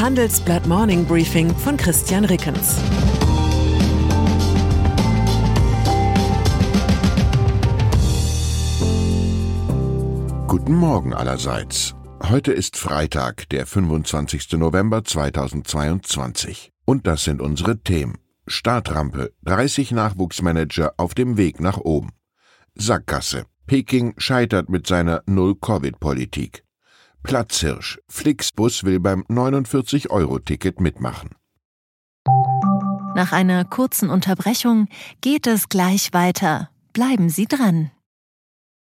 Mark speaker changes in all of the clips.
Speaker 1: Handelsblatt Morning Briefing von Christian Rickens.
Speaker 2: Guten Morgen allerseits. Heute ist Freitag, der 25. November 2022. Und das sind unsere Themen. Startrampe, 30 Nachwuchsmanager auf dem Weg nach oben. Sackgasse, Peking scheitert mit seiner Null-Covid-Politik. Platzhirsch, Flixbus will beim 49-Euro-Ticket mitmachen.
Speaker 3: Nach einer kurzen Unterbrechung geht es gleich weiter. Bleiben Sie dran.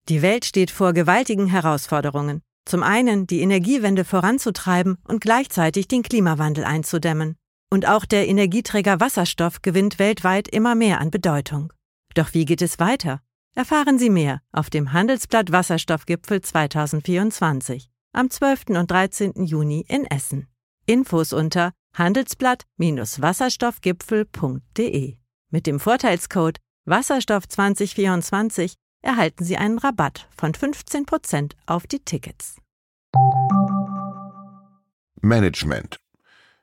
Speaker 4: Die Welt steht vor gewaltigen Herausforderungen. Zum einen die Energiewende voranzutreiben und gleichzeitig den Klimawandel einzudämmen. Und auch der Energieträger Wasserstoff gewinnt weltweit immer mehr an Bedeutung. Doch wie geht es weiter? Erfahren Sie mehr auf dem Handelsblatt Wasserstoffgipfel 2024 am 12. und 13. Juni in Essen. Infos unter handelsblatt-wasserstoffgipfel.de. Mit dem Vorteilscode Wasserstoff 2024 erhalten Sie einen Rabatt von 15% auf die Tickets.
Speaker 2: Management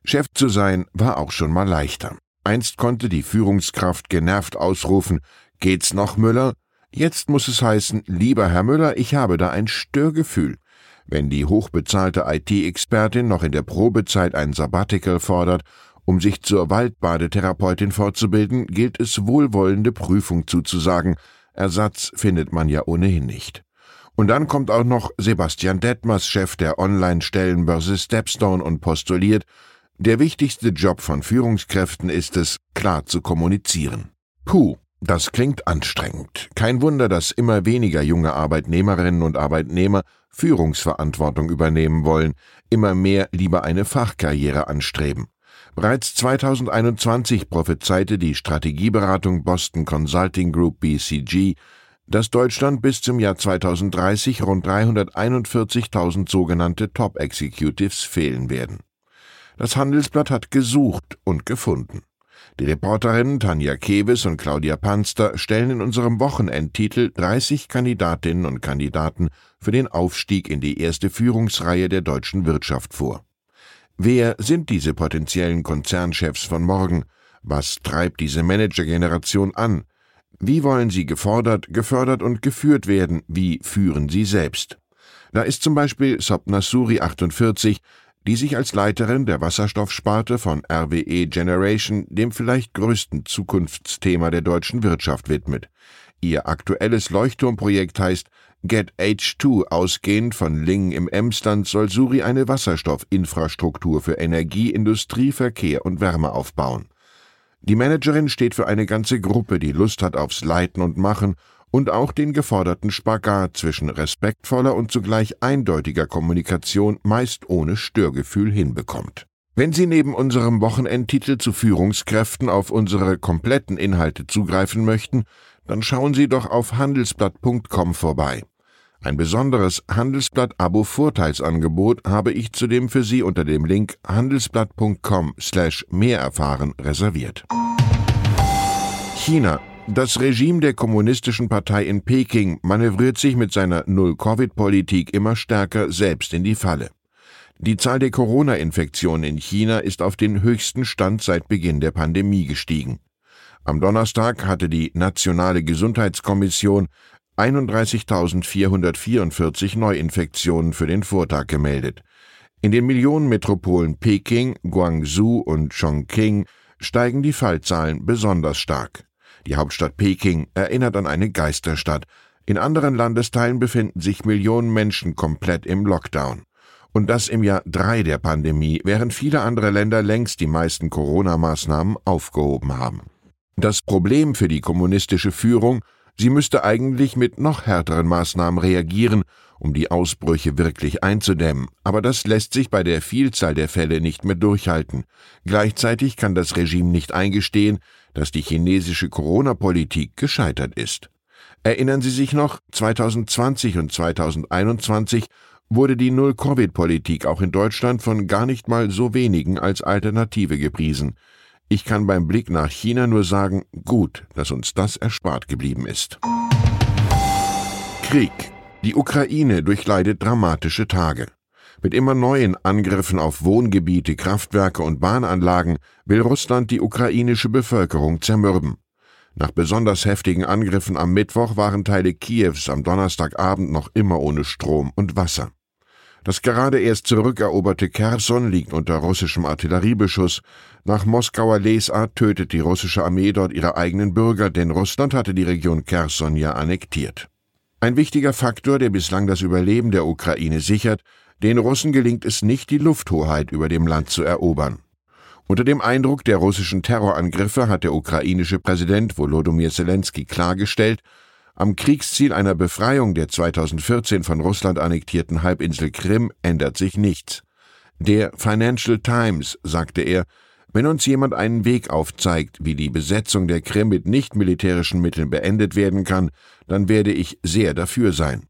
Speaker 2: Chef zu sein war auch schon mal leichter. Einst konnte die Führungskraft genervt ausrufen, geht's noch, Müller? Jetzt muss es heißen, lieber Herr Müller, ich habe da ein Störgefühl. Wenn die hochbezahlte IT-Expertin noch in der Probezeit ein Sabbatical fordert, um sich zur Waldbadetherapeutin fortzubilden, gilt es wohlwollende Prüfung zuzusagen. Ersatz findet man ja ohnehin nicht. Und dann kommt auch noch Sebastian Detmers, Chef der Online-Stellenbörse Stepstone und postuliert, der wichtigste Job von Führungskräften ist es, klar zu kommunizieren. Puh, das klingt anstrengend. Kein Wunder, dass immer weniger junge Arbeitnehmerinnen und Arbeitnehmer Führungsverantwortung übernehmen wollen, immer mehr lieber eine Fachkarriere anstreben. Bereits 2021 prophezeite die Strategieberatung Boston Consulting Group BCG, dass Deutschland bis zum Jahr 2030 rund 341.000 sogenannte Top Executives fehlen werden. Das Handelsblatt hat gesucht und gefunden. Die Reporterinnen Tanja Kewes und Claudia Panster stellen in unserem Wochenendtitel 30 Kandidatinnen und Kandidaten für den Aufstieg in die erste Führungsreihe der deutschen Wirtschaft vor. Wer sind diese potenziellen Konzernchefs von morgen? Was treibt diese Managergeneration an? Wie wollen sie gefordert, gefördert und geführt werden? Wie führen sie selbst? Da ist zum Beispiel Sopna Suri 48, die sich als Leiterin der Wasserstoffsparte von RWE Generation dem vielleicht größten Zukunftsthema der deutschen Wirtschaft widmet. Ihr aktuelles Leuchtturmprojekt heißt Get H2. Ausgehend von Lingen im Emsland soll Suri eine Wasserstoffinfrastruktur für Energie, Industrie, Verkehr und Wärme aufbauen. Die Managerin steht für eine ganze Gruppe, die Lust hat aufs Leiten und Machen und auch den geforderten Spagat zwischen respektvoller und zugleich eindeutiger Kommunikation meist ohne Störgefühl hinbekommt. Wenn Sie neben unserem Wochenendtitel zu Führungskräften auf unsere kompletten Inhalte zugreifen möchten, dann schauen Sie doch auf handelsblatt.com vorbei. Ein besonderes Handelsblatt-Abo-Vorteilsangebot habe ich zudem für Sie unter dem Link handelsblatt.com slash mehr erfahren reserviert. China das Regime der Kommunistischen Partei in Peking manövriert sich mit seiner Null-Covid-Politik immer stärker selbst in die Falle. Die Zahl der Corona-Infektionen in China ist auf den höchsten Stand seit Beginn der Pandemie gestiegen. Am Donnerstag hatte die Nationale Gesundheitskommission 31.444 Neuinfektionen für den Vortag gemeldet. In den Millionenmetropolen Peking, Guangzhou und Chongqing steigen die Fallzahlen besonders stark. Die Hauptstadt Peking erinnert an eine Geisterstadt. In anderen Landesteilen befinden sich Millionen Menschen komplett im Lockdown. Und das im Jahr drei der Pandemie, während viele andere Länder längst die meisten Corona-Maßnahmen aufgehoben haben. Das Problem für die kommunistische Führung, sie müsste eigentlich mit noch härteren Maßnahmen reagieren, um die Ausbrüche wirklich einzudämmen, aber das lässt sich bei der Vielzahl der Fälle nicht mehr durchhalten. Gleichzeitig kann das Regime nicht eingestehen, dass die chinesische Corona-Politik gescheitert ist. Erinnern Sie sich noch, 2020 und 2021 wurde die Null-Covid-Politik auch in Deutschland von gar nicht mal so wenigen als Alternative gepriesen. Ich kann beim Blick nach China nur sagen, gut, dass uns das erspart geblieben ist. Krieg. Die Ukraine durchleidet dramatische Tage. Mit immer neuen Angriffen auf Wohngebiete, Kraftwerke und Bahnanlagen will Russland die ukrainische Bevölkerung zermürben. Nach besonders heftigen Angriffen am Mittwoch waren Teile Kiews am Donnerstagabend noch immer ohne Strom und Wasser. Das gerade erst zurückeroberte Kherson liegt unter russischem Artilleriebeschuss. Nach Moskauer Lesart tötet die russische Armee dort ihre eigenen Bürger, denn Russland hatte die Region Kherson ja annektiert. Ein wichtiger Faktor, der bislang das Überleben der Ukraine sichert, den Russen gelingt es nicht, die Lufthoheit über dem Land zu erobern. Unter dem Eindruck der russischen Terrorangriffe hat der ukrainische Präsident Volodymyr Zelensky klargestellt, am Kriegsziel einer Befreiung der 2014 von Russland annektierten Halbinsel Krim ändert sich nichts. Der Financial Times sagte er, wenn uns jemand einen Weg aufzeigt, wie die Besetzung der Krim mit nicht militärischen Mitteln beendet werden kann, dann werde ich sehr dafür sein.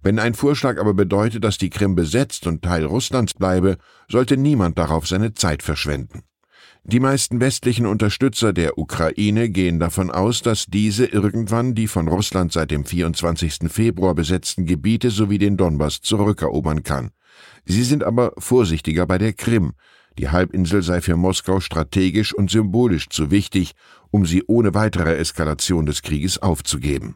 Speaker 2: Wenn ein Vorschlag aber bedeutet, dass die Krim besetzt und Teil Russlands bleibe, sollte niemand darauf seine Zeit verschwenden. Die meisten westlichen Unterstützer der Ukraine gehen davon aus, dass diese irgendwann die von Russland seit dem 24. Februar besetzten Gebiete sowie den Donbass zurückerobern kann. Sie sind aber vorsichtiger bei der Krim. Die Halbinsel sei für Moskau strategisch und symbolisch zu wichtig, um sie ohne weitere Eskalation des Krieges aufzugeben.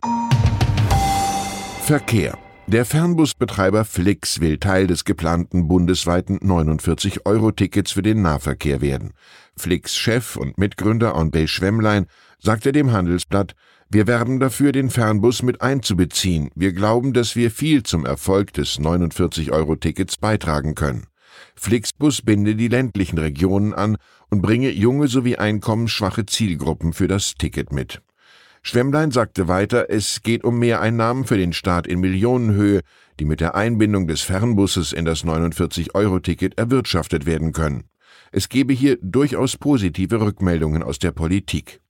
Speaker 2: Verkehr der Fernbusbetreiber Flix will Teil des geplanten bundesweiten 49-Euro-Tickets für den Nahverkehr werden. Flix Chef und Mitgründer André Schwemmlein sagte dem Handelsblatt, wir werben dafür, den Fernbus mit einzubeziehen. Wir glauben, dass wir viel zum Erfolg des 49-Euro-Tickets beitragen können. Flixbus binde die ländlichen Regionen an und bringe junge sowie einkommensschwache Zielgruppen für das Ticket mit. Schwemmlein sagte weiter, es geht um Mehreinnahmen für den Staat in Millionenhöhe, die mit der Einbindung des Fernbusses in das 49-Euro-Ticket erwirtschaftet werden können. Es gebe hier durchaus positive Rückmeldungen aus der Politik.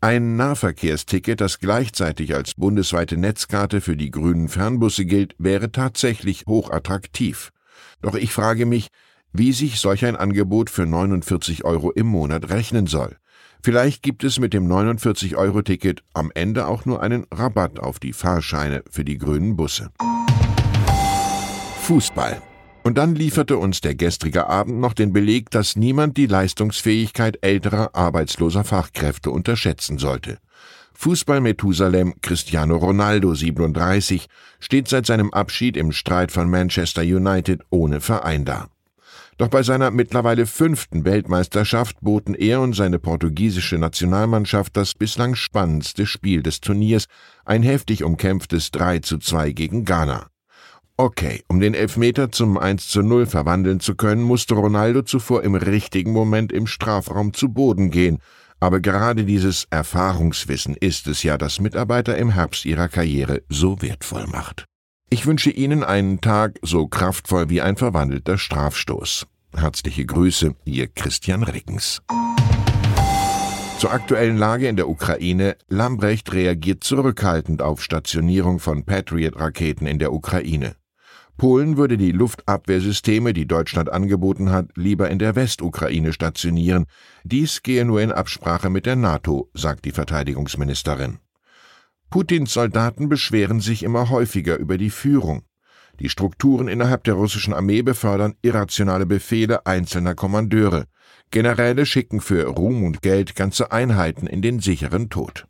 Speaker 2: Ein Nahverkehrsticket, das gleichzeitig als bundesweite Netzkarte für die grünen Fernbusse gilt, wäre tatsächlich hochattraktiv. Doch ich frage mich, wie sich solch ein Angebot für 49 Euro im Monat rechnen soll. Vielleicht gibt es mit dem 49-Euro-Ticket am Ende auch nur einen Rabatt auf die Fahrscheine für die grünen Busse. Fußball. Und dann lieferte uns der gestrige Abend noch den Beleg, dass niemand die Leistungsfähigkeit älterer arbeitsloser Fachkräfte unterschätzen sollte. Fußball-Methusalem Cristiano Ronaldo 37 steht seit seinem Abschied im Streit von Manchester United ohne Verein da. Doch bei seiner mittlerweile fünften Weltmeisterschaft boten er und seine portugiesische Nationalmannschaft das bislang spannendste Spiel des Turniers, ein heftig umkämpftes 3 zu 2 gegen Ghana. Okay, um den Elfmeter zum 1 zu 0 verwandeln zu können, musste Ronaldo zuvor im richtigen Moment im Strafraum zu Boden gehen, aber gerade dieses Erfahrungswissen ist es ja, das Mitarbeiter im Herbst ihrer Karriere so wertvoll macht. Ich wünsche Ihnen einen Tag so kraftvoll wie ein verwandelter Strafstoß. Herzliche Grüße, Ihr Christian Rickens. Zur aktuellen Lage in der Ukraine. Lambrecht reagiert zurückhaltend auf Stationierung von Patriot-Raketen in der Ukraine. Polen würde die Luftabwehrsysteme, die Deutschland angeboten hat, lieber in der Westukraine stationieren. Dies gehe nur in Absprache mit der NATO, sagt die Verteidigungsministerin. Putins Soldaten beschweren sich immer häufiger über die Führung. Die Strukturen innerhalb der russischen Armee befördern irrationale Befehle einzelner Kommandeure. Generäle schicken für Ruhm und Geld ganze Einheiten in den sicheren Tod.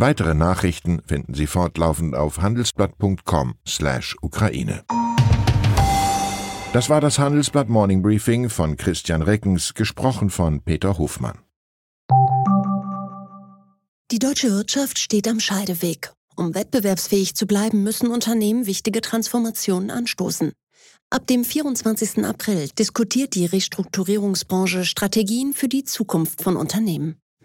Speaker 2: Weitere Nachrichten finden Sie fortlaufend auf handelsblatt.com/Ukraine. Das war das Handelsblatt Morning Briefing von Christian Reckens, gesprochen von Peter Hofmann.
Speaker 5: Die deutsche Wirtschaft steht am Scheideweg. Um wettbewerbsfähig zu bleiben, müssen Unternehmen wichtige Transformationen anstoßen. Ab dem 24. April diskutiert die Restrukturierungsbranche Strategien für die Zukunft von Unternehmen.